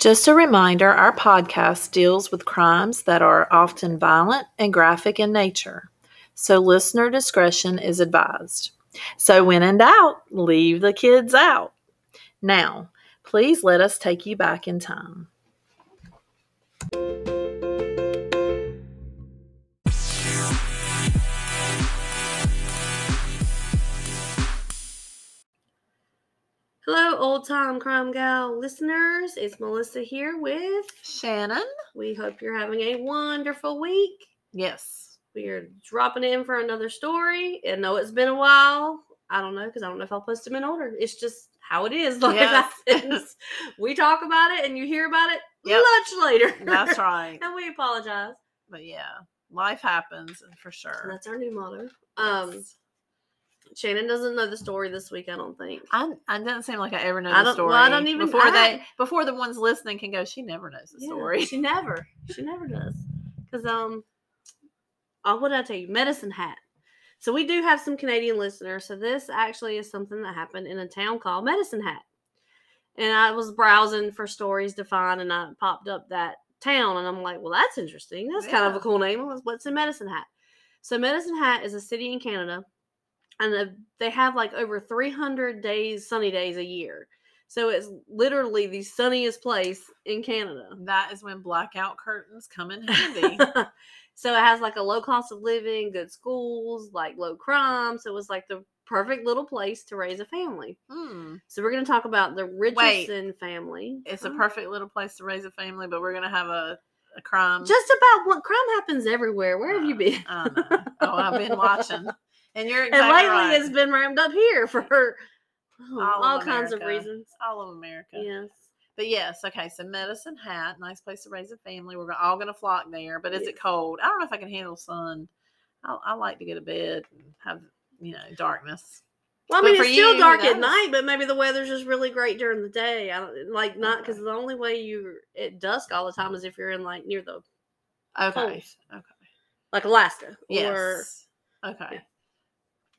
Just a reminder our podcast deals with crimes that are often violent and graphic in nature, so listener discretion is advised. So, when in doubt, leave the kids out. Now, please let us take you back in time. Hello, old time crime gal listeners. It's Melissa here with. Shannon? We hope you're having a wonderful week. Yes. We are dropping in for another story. I know it's been a while. I don't know because I don't know if I'll post them in order. It's just how it is. Like Yes. happens. we talk about it and you hear about it Yep. much later. That's right. and we apologize. But yeah, life happens for sure. That's our new motto. Um, Yes. Shannon doesn't know the story this week. I don't think. I, I doesn't seem like I ever know I the don't- story. well, I don't even- before I- they before the ones listening can go. She never knows the Yeah, story. She never. She never does. Because um, oh, what did I tell you? Medicine Hat. So we do have some Canadian listeners. So this actually is something that happened in a town called Medicine Hat. And I was browsing for stories to find, and I popped up that town, and I'm like, well, that's interesting. That's kind of a cool name. What's in Medicine Hat? So Medicine Hat is a city in Canada, and they have like over 300 days, sunny days a year. So it's literally the sunniest place in Canada. That is when blackout curtains come in handy. so it has like a low cost of living, good schools, like low crime. So it was like the perfect little place to raise a family. hmm. So we're going to talk about the Richardson family. It's a Oh. perfect little place to raise a family, but we're gonna have a, a crime. Just about what crime happens everywhere. Where have you Uh, been? I know. Oh, I've been watching. And you're and lately right. it's been ramped up here for oh, All all, kinds of reasons. all of America. Yes. But yes, okay. So Medicine Hat, nice place to raise a family. We're all gonna flock there. But is Yes. it cold? I don't know if I can handle sun. I, I like to get a bed and have you know darkness. Well, I mean, it's still you, dark at night, but maybe the weather's just really great during the day. I don't like not because Okay. the only way you at dusk all the time is if you're in like near the Okay. Okay. like Alaska Yes. or okay.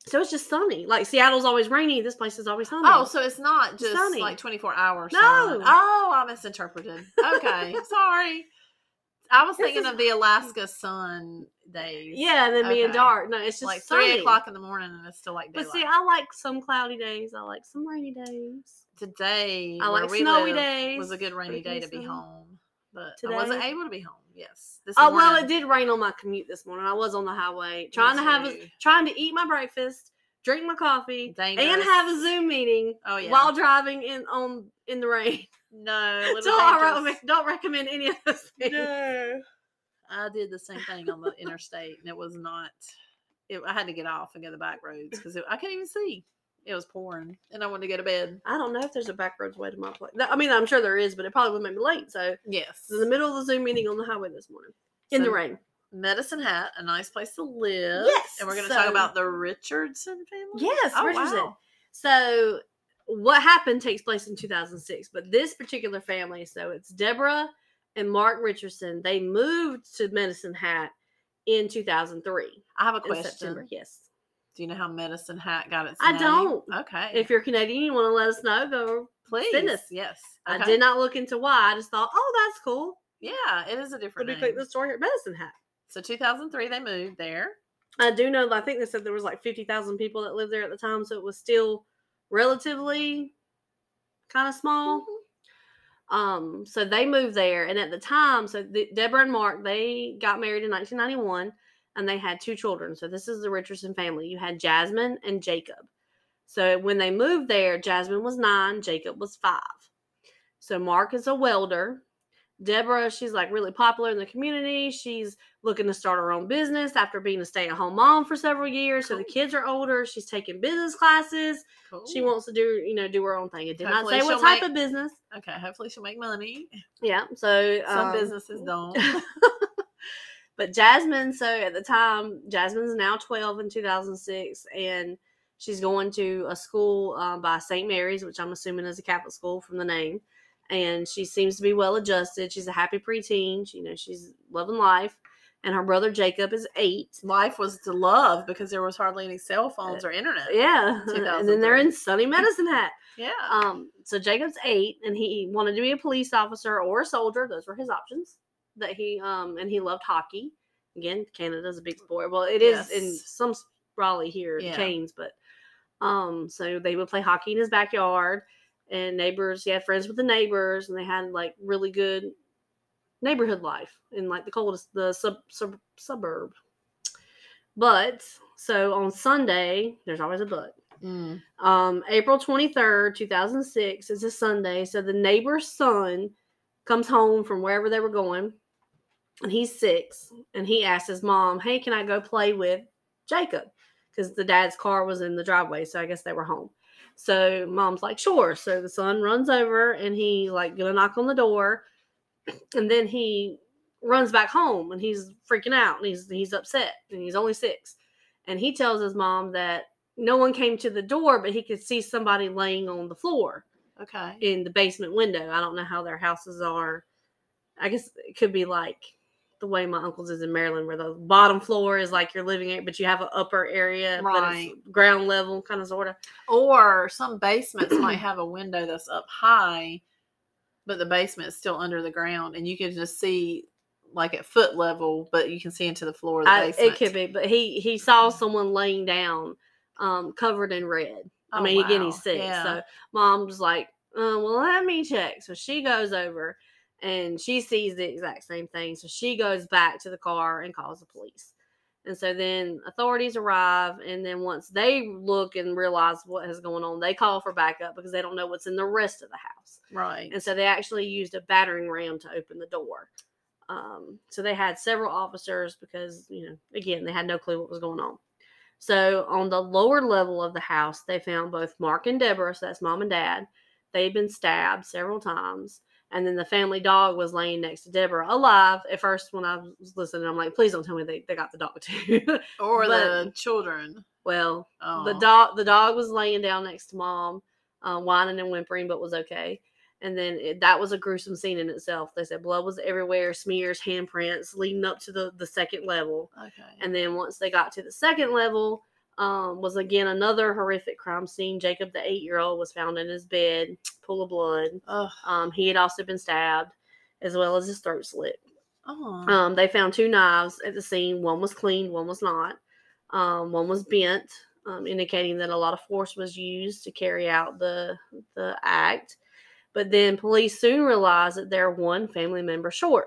So it's just sunny. Like Seattle's always rainy. This place is always sunny. Oh, so it's not just Sunny. like 24 hours. No. sun. Oh, I misinterpreted. Okay. Sorry. I was thinking of the Alaska sun days. yeah, and then being Okay. dark. No, it's just like sunny. three o'clock in the morning and it's still like daylight. But see, I like some cloudy days. I like some rainy days. today I like snowy days. was a good rainy day to be home but i wasn't able to be home yes this Oh well, it did rain on my commute this morning. I was on the highway trying to have a, trying to eat my breakfast, drink my coffee, and have a Zoom meeting oh yeah while driving in on in the rain. no a little So I don't recommend any of those things. no i did the same thing on the interstate and it was not it, i had to get off and go the back roads because i couldn't even see it was pouring and i wanted to go to bed I don't know if there's a back roads way to my place. I mean, I'm sure there is, but it probably would make me late. So yes in the middle of the Zoom meeting on the highway this morning in the rain. medicine hat a nice place to live Yes, and we're going to talk about the richardson family Yes, oh, Richardson. wow. So what happened takes place in 2006, but this particular family, so it's Deborah and Mark Richardson, they moved to Medicine Hat in 2003 i have a question. Yes. Do you know how Medicine Hat got its I name? don't. Okay. If you're Canadian, you want to let us know, go. please. send us. Yes. I did not look into why. I just thought, oh, that's cool. Yeah, it is a different me name. the store here. Medicine Hat. So 2003 they moved there. I do know. I think they said there was like 50,000 people that lived there at the time, so it was still relatively kind of small. Mm-hmm. Um, so they moved there, and at the time, so the, Deborah and Mark they got married in 1991, and they had two children. So this is the Richardson family. You had Jasmine and Jacob. So when they moved there, Jasmine was nine, Jacob was five. So Mark is a welder. Deborah, she's like really popular in the community. She's looking to start her own business after being a stay-at-home mom for several years. So the kids are older. She's taking business classes. Cool. She wants to do, you know, do her own thing. It did Hopefully not say what type make- of business. Okay, hopefully she'll make money. Yeah. So Some um, businesses don't. but Jasmine, so at the time, Jasmine's now 12 in 2006, and she's going to a school um, by St. Mary's, which I'm assuming is a Catholic school from the name. And she seems to be well adjusted. She's a happy preteen. She, you know, she's loving life. and her brother Jacob is eight. Life was to love because there was hardly any cell phones or internet. Yeah, and then they're in Sunny Medicine Hat. Yeah. Um, so Jacob's eight, and he wanted to be a police officer or a soldier. Those were his options. That he um, and he loved hockey. Again, Canada's a big sport. Well, it is in some Raleigh here, Yeah. Canes, but um, so they would play hockey in his backyard, and neighbors. He had friends with the neighbors, and they had like really good neighborhood life in like the coldest the sub, sub suburb. But so on Sunday, there's always a but. Mm. Um, April 23rd, 2006 is a Sunday. So the neighbor's son comes home from wherever they were going, and he's six. And he asks his mom, Hey, can I go play with Jacob? Because the dad's car was in the driveway. So I guess they were home. So mom's like, Sure. So the son runs over and he, like, gonna knock on the door. And then he runs back home and he's freaking out and he's he's upset and he's only six. And he tells his mom that no one came to the door, but he could see somebody laying on the floor Okay. in the basement window. I don't know how their houses are. I guess it could be like the way my uncle's is in Maryland, where the bottom floor is like your living area, but you have an upper area, Right. ground level, kind of sort of. Or some basements might have a window that's up high, but the basement is still under the ground, and you can just see like at foot level, but you can see into the floor of the I, basement. it could be, but he he saw someone laying down, um, covered in red. I Oh, mean, again, wow. he's six. Yeah. So mom's like, uh, well, let me check. So she goes over and she sees the exact same thing. So she goes back to the car and calls the police. And so then authorities arrive. And then once they look and realize what is going on, they call for backup because they don't know what's in the rest of the house. Right. And so they actually used a battering ram to open the door. Um, so they had several officers because, you know, again, they had no clue what was going on. So on the lower level of the house, they found both Mark and Deborah, so that's mom and dad. They'd been stabbed several times. And then the family dog was laying next to Deborah alive. At first, when I was listening, I'm like, please don't tell me they, they got the dog too. or the children. well, Oh. the dog the dog was laying down next to mom, uh, whining and whimpering, but was okay. And then it, that was a gruesome scene in itself. They said blood was everywhere, smears, handprints, leading up to the the second level. Okay. And then once they got to the second level, um, was again another horrific crime scene. Jacob, the eight year old, was found in his bed, pool of blood. Um, he had also been stabbed, as well as his throat slit. Oh. Um, they found two knives at the scene. One was clean, one was not. Um, one was bent, um, indicating that a lot of force was used to carry out the the act. But then police soon realized that they're one family member short.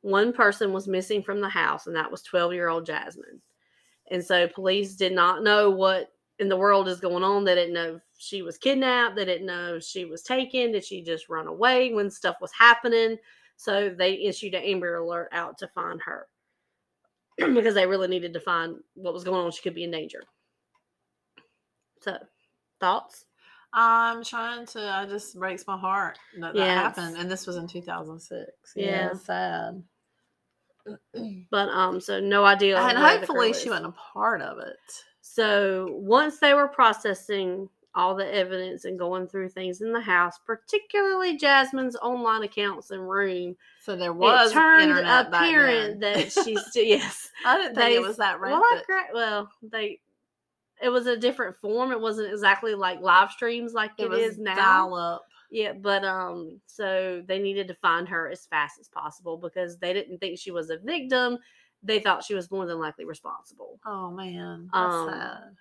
One person was missing from the house, and that was 12 year old Jasmine. And so police did not know what in the world is going on. They didn't know she was kidnapped. They didn't know she was taken. Did she just run away when stuff was happening? So they issued an Amber Alert out to find her because they really needed to find what was going on. She could be in danger. So, thoughts? I'm trying to. I just breaks my heart that that happened, and this was in 2006. Yeah. Yeah, sad. But um, so no idea. and hopefully she wasn't a part of it. So once they were processing all the evidence and going through things in the house, particularly Jasmine's online accounts and room, So there was it turned apparent that she's still yes. I didn't think they- it was that Well, rampant. I well, they it was a different form. It wasn't exactly like live streams like it it was is now. dial up. Yeah, but um, so they needed to find her as fast as possible because they didn't think she was a victim. They thought she was more than likely responsible. Oh man, that's Um, sad.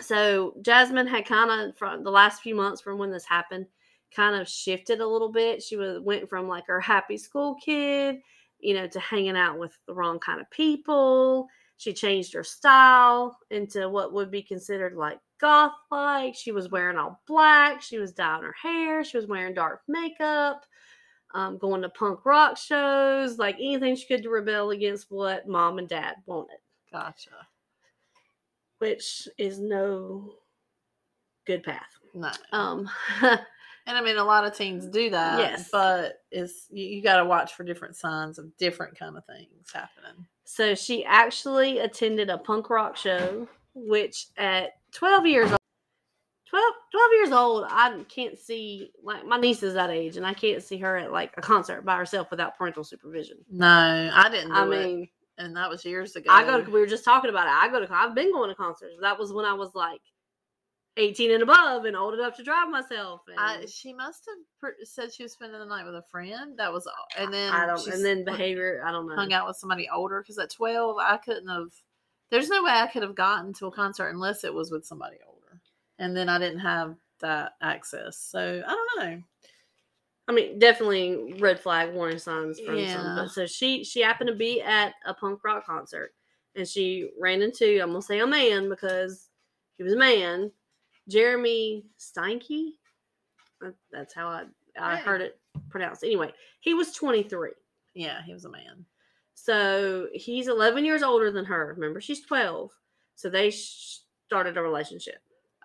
So Jasmine had kind of from the last few months from when this happened, kind of shifted a little bit. She was went from like her happy school kid, you know, to hanging out with the wrong kind of people. She changed her style into what would be considered like goth like. She was wearing all black. She was dyeing her hair. She was wearing dark makeup. Um, going to punk rock shows, like anything she could to rebel against what mom and dad wanted Gotcha. which is no good path. No. Um, And I mean, a lot of teens do that. Yes. But it's you, you got to watch for different signs of different kind of things happening. so she actually attended a punk rock show, which at 12 years old, 12, 12 years old, I can't see, like, my niece is that age, and I can't see her at, like, a concert by herself without parental supervision. No, I didn't. I it. mean, and that was years ago. I go to, we were just talking about it. I go to, I've been going to concerts. That was when I was like 18 and above and old enough to drive myself. And I, she must have per- said she was spending the night with a friend. That was, and then I don't, and then behavior, I don't know. hung out with somebody older because at twelve I couldn't have. There's no way I could have gotten to a concert unless it was with somebody older, and then I didn't have that access. So I don't know. I mean, definitely red flag warning signs from Yeah. some. But so she she happened to be at a punk rock concert, and she ran into I'm gonna say a man because he was a man, Jeremy Steinke. That's how I I heard it pronounced. Anyway, he was 23, Yeah, he was a man. So he's 11 years older than her. Remember, she's 12, so they sh- started a relationship.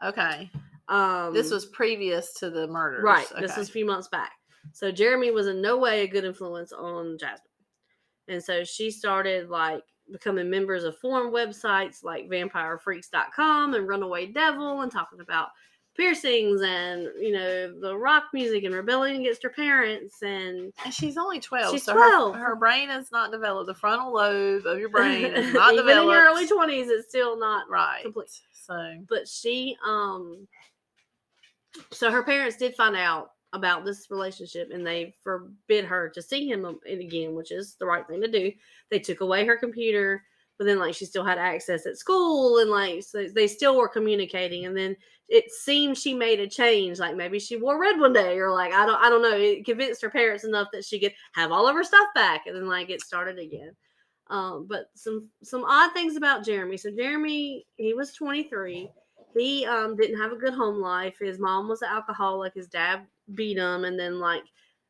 Okay, Um, this was previous to the murders. Right. This was a few months back. So Jeremy was in no way a good influence on Jasmine. And so she started like becoming members of forum websites like vampirefreaks.com and Runaway Devil and talking about piercings and, you know, the rock music and rebelling against her parents and And she's only twelve. She's so 12. Her, her brain is not developed. The frontal lobe of your brain is not even developed. in your early 20s it's still not right. complete. So but she um so her parents did find out about this relationship and they forbid her to see him again which is the right thing to do they took away her computer but then like she still had access at school and like so they still were communicating and then it seemed she made a change like maybe she wore red one day or like i don't i don't know it convinced her parents enough that she could have all of her stuff back and then like it started again um, but some some odd things about Jeremy. So Jeremy, he was 23. He um didn't have a good home life. His mom was an alcoholic. His dad beat him, and then like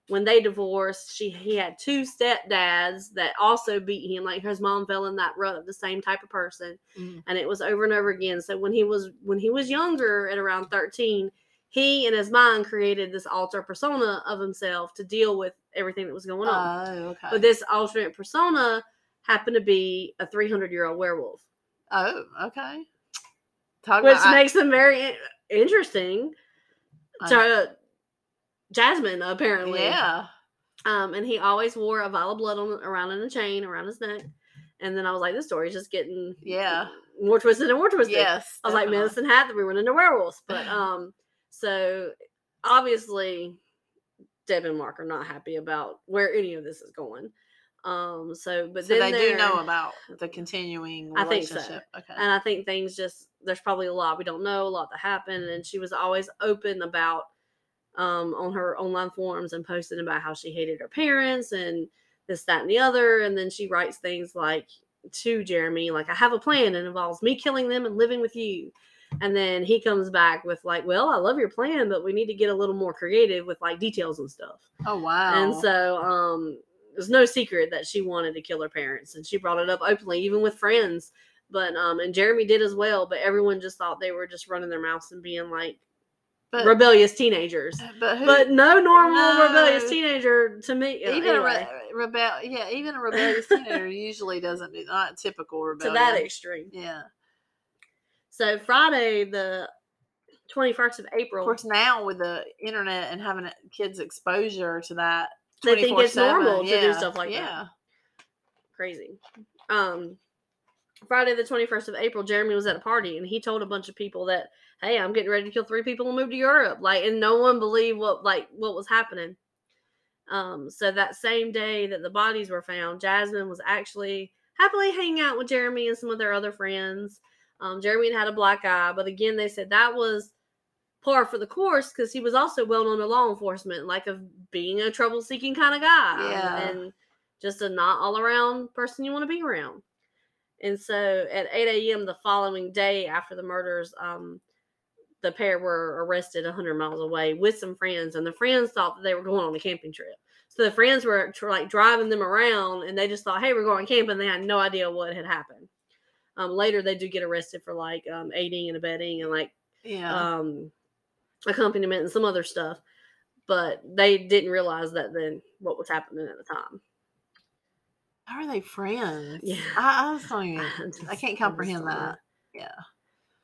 when they divorced, she he had two stepdads that also beat him. Like his mom fell in that rut of the same type of person, mm, and it was over and over again. So when he was when he was younger, at around 13, he in his mind created this alter persona of himself to deal with everything that was going on. oh, okay. But this alternate persona happened to be a 300 year old werewolf, oh, okay. Talk which about I- makes them very interesting I- to Jasmine, apparently. yeah. Um, and he always wore a vial of blood on, around in a chain around his neck. And then I was like, this story's just getting Yeah. more twisted and more twisted. Yes. I was like, definitely. medicine hat that we went into werewolves. But um, so obviously, Deb and Mark are not happy about where any of this is going. Um, so but So then they do know about the continuing I think so. relationship. Okay. and I think things just there's probably a lot we don't know, a lot that happened, and she was always open about um on her online forums and posting about how she hated her parents and this, that, and the other, and then she writes things like to Jeremy, like I have a plan and involves me killing them and living with you. And then he comes back with like, well, I love your plan, but we need to get a little more creative with like details and stuff. oh wow. And so um there's no secret that she wanted to kill her parents and she brought it up openly, even with friends. But um and Jeremy did as well, but everyone just thought they were just running their mouths and being like but, rebellious teenagers. but who? But no normal rebellious teenager to me. even anyway, a re- rebel, yeah, even a rebellious teenager usually doesn't do not typical rebellion to that extreme. Yeah. So Friday the 21st of April. Of course, now with the internet and having kids exposure to that, They think it's 24/7, normal to do stuff like that. yeah. crazy. Um, Friday the 21st of April, Jeremy was at a party and he told a bunch of people that, hey, I'm getting ready to kill three people and move to Europe. Like, and no one believed what like what was happening. Um, so that same day that the bodies were found, Jasmine was actually happily hanging out with Jeremy and some of their other friends. Um, Jeremy had had a black eye, but again, they said that was par for the course because he was also well known to law enforcement, like of being a trouble seeking kind of guy. Yeah. And just a not all around person you want to be around. And so at 8 a.m. the following day after the murders, um, the pair were arrested 100 miles away with some friends, and the friends thought that they were going on a camping trip. So the friends were tr- like driving them around, and they just thought, "Hey, we're going camping." They had no idea what had happened. Um, later, they do get arrested for like um, aiding and abetting and like Yeah. um, accompaniment and some other stuff, but they didn't realize that then what was happening at the time. How are they friends? Yeah. I, I even. I just- I can't comprehend that. Yeah.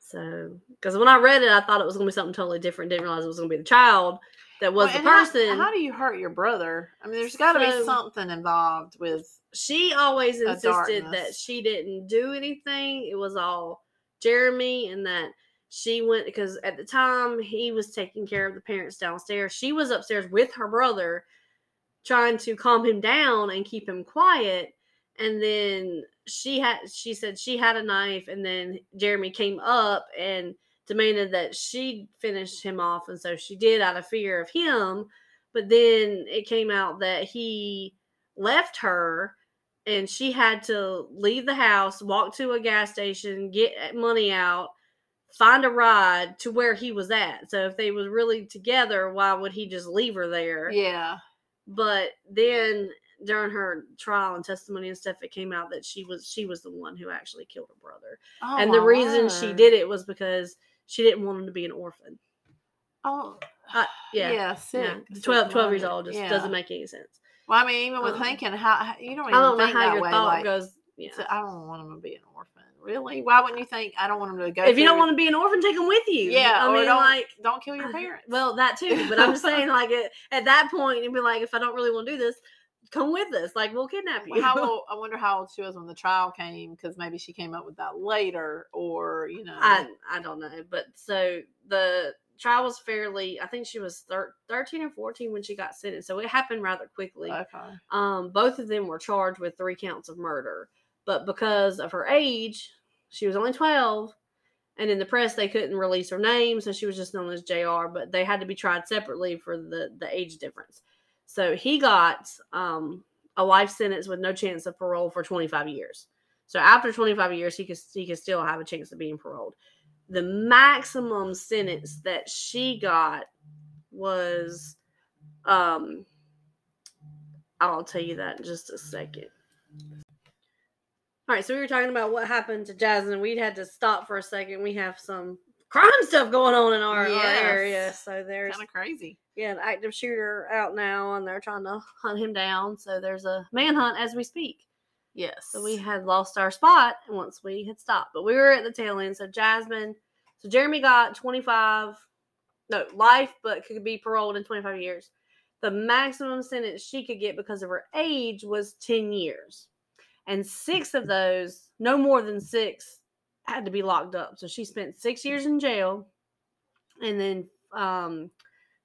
So, because when I read it, I thought it was going to be something totally different. Didn't realize it was going to be the child. that was Well, the and how- person. How, do you hurt your brother? I mean, there's got to be something involved with. she always insisted that she didn't do anything. It was all Jeremy, and that she went because at the time he was taking care of the parents downstairs. She was upstairs with her brother, trying to calm him down and keep him quiet. And then she had, she said she had a knife, and then Jeremy came up and demanded that she finish him off, and so she did out of fear of him. But then it came out that he left her and she had to leave the house, walk to a gas station, get money out, find a ride to where he was at. So if they was really together, why would he just leave her there? Yeah. But then during her trial and testimony and stuff, it came out that she was she was the one who actually killed her brother. Oh, and the reason she did it was because she didn't want him to be an orphan. Oh. Uh, yeah. Yeah. Sick. Yeah, 12, 12 years old just Yeah. doesn't make any sense. Well, I mean, even with Um, thinking how, you don't I even don't know how that your way. thought like, goes. Yeah. so I don't want him to be an orphan. Really? Why wouldn't you think I don't want him to go? if you don't through- want to be an orphan, take him with you. yeah, I mean, don't like, don't kill your parents. well, that too. But I'm just saying, like, at, at that point, you'd be like, if I don't really want to do this, come with us. Like, we'll kidnap you. How old, I wonder how old she was when the trial came because maybe she came up with that later, or you know, I I don't know, but so the trial was fairly. I think she was thir- thirteen or fourteen when she got sentenced, so it happened rather quickly. okay, Um, both of them were charged with three counts of murder, but because of her age, she was only twelve. And in the press, they couldn't release her name, so she was just known as Jr. But they had to be tried separately for the the age difference. So he got um, a life sentence with no chance of parole for 25 years. So after 25 years, he could he could still have a chance of being paroled. The maximum sentence that she got was, um, I'll tell you that in just a second. All right, so we were talking about what happened to Jasmine. We had to stop for a second. We have some crime stuff going on in our, our area, so there's kind of crazy. yeah, an active shooter out now, and they're trying to hunt him down. So there's a manhunt as we speak. Yes. So we had lost our spot once we had stopped, but we were at the tail end. So Jasmine, so Jeremy got 25, no life, but could be paroled in 25 years. The maximum sentence she could get because of her age was 10 years, and six of those, no more than six, had to be locked up. So she spent six years in jail, and then um,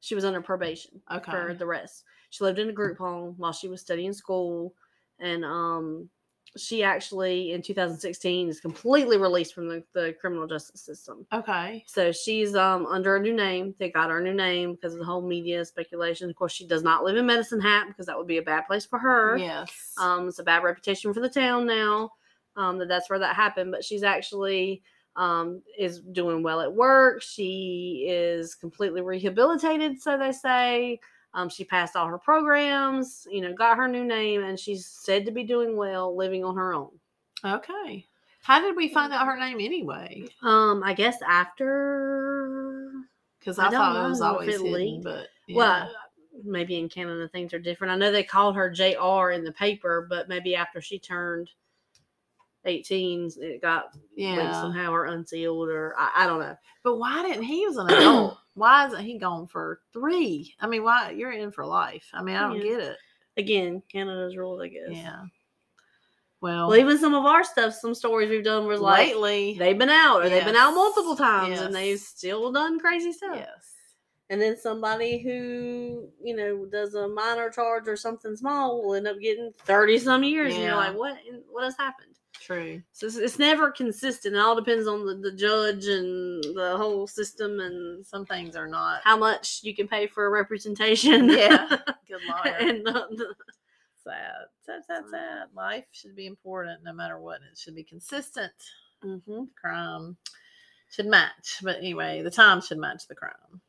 she was under probation okay. for the rest. She lived in a group home while she was studying school, and um, she actually in 2016 is completely released from the, the criminal justice system. okay. So she's um under a new name. They got her a new name because of the whole media speculation. Of course, she does not live in Medicine Hat because that would be a bad place for her. Yes. Um, it's a bad reputation for the town now. Um, that that's where that happened. But she's actually um is doing well at work. She is completely rehabilitated, so they say. Um, she passed all her programs, you know, got her new name, and she's said to be doing well, living on her own. okay. How did we find out her name anyway? Um, I guess after Because I I, thought it was always it hidden, but yeah. Well, maybe in Canada things are different. I know they called her JR in the paper, but maybe after she turned 18, it got yeah. somehow or unsealed, or I, I don't know. But why didn't he was an adult? why isn't he gone for three? I mean, why you're in for life? I mean, I don't Yeah. get it. Again, Canada's rules, I guess. Yeah. Well, Well, even some of our stuff, some stories we've done was like lately, they've been out or they've been out multiple times and they've still done crazy stuff. yes. And then somebody who, you know, does a minor charge or something small will end up getting 30 some years. And you're like, what, what has happened? True. So it's, it's never consistent. It all depends on the, the judge and the whole system and Some things are not how much you can pay for a representation. Yeah. good lawyer. and the, the, sad. Sad, sad, sad. Life should be important no matter what. It should be consistent. mhm. Crime should match. But anyway, the time should match the crime.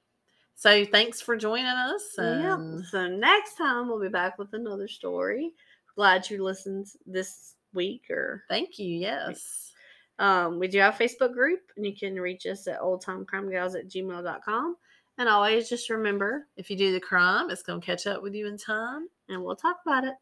So thanks for joining us. Yeah. And So next time we'll be back with another story. Glad you listened this week or thank you. Yes. um we do have a Facebook group and you can reach us at oldtimecrimegals at gmail.com. And always just remember If you do the crime, it's going to catch up with you in time. and we'll talk about it.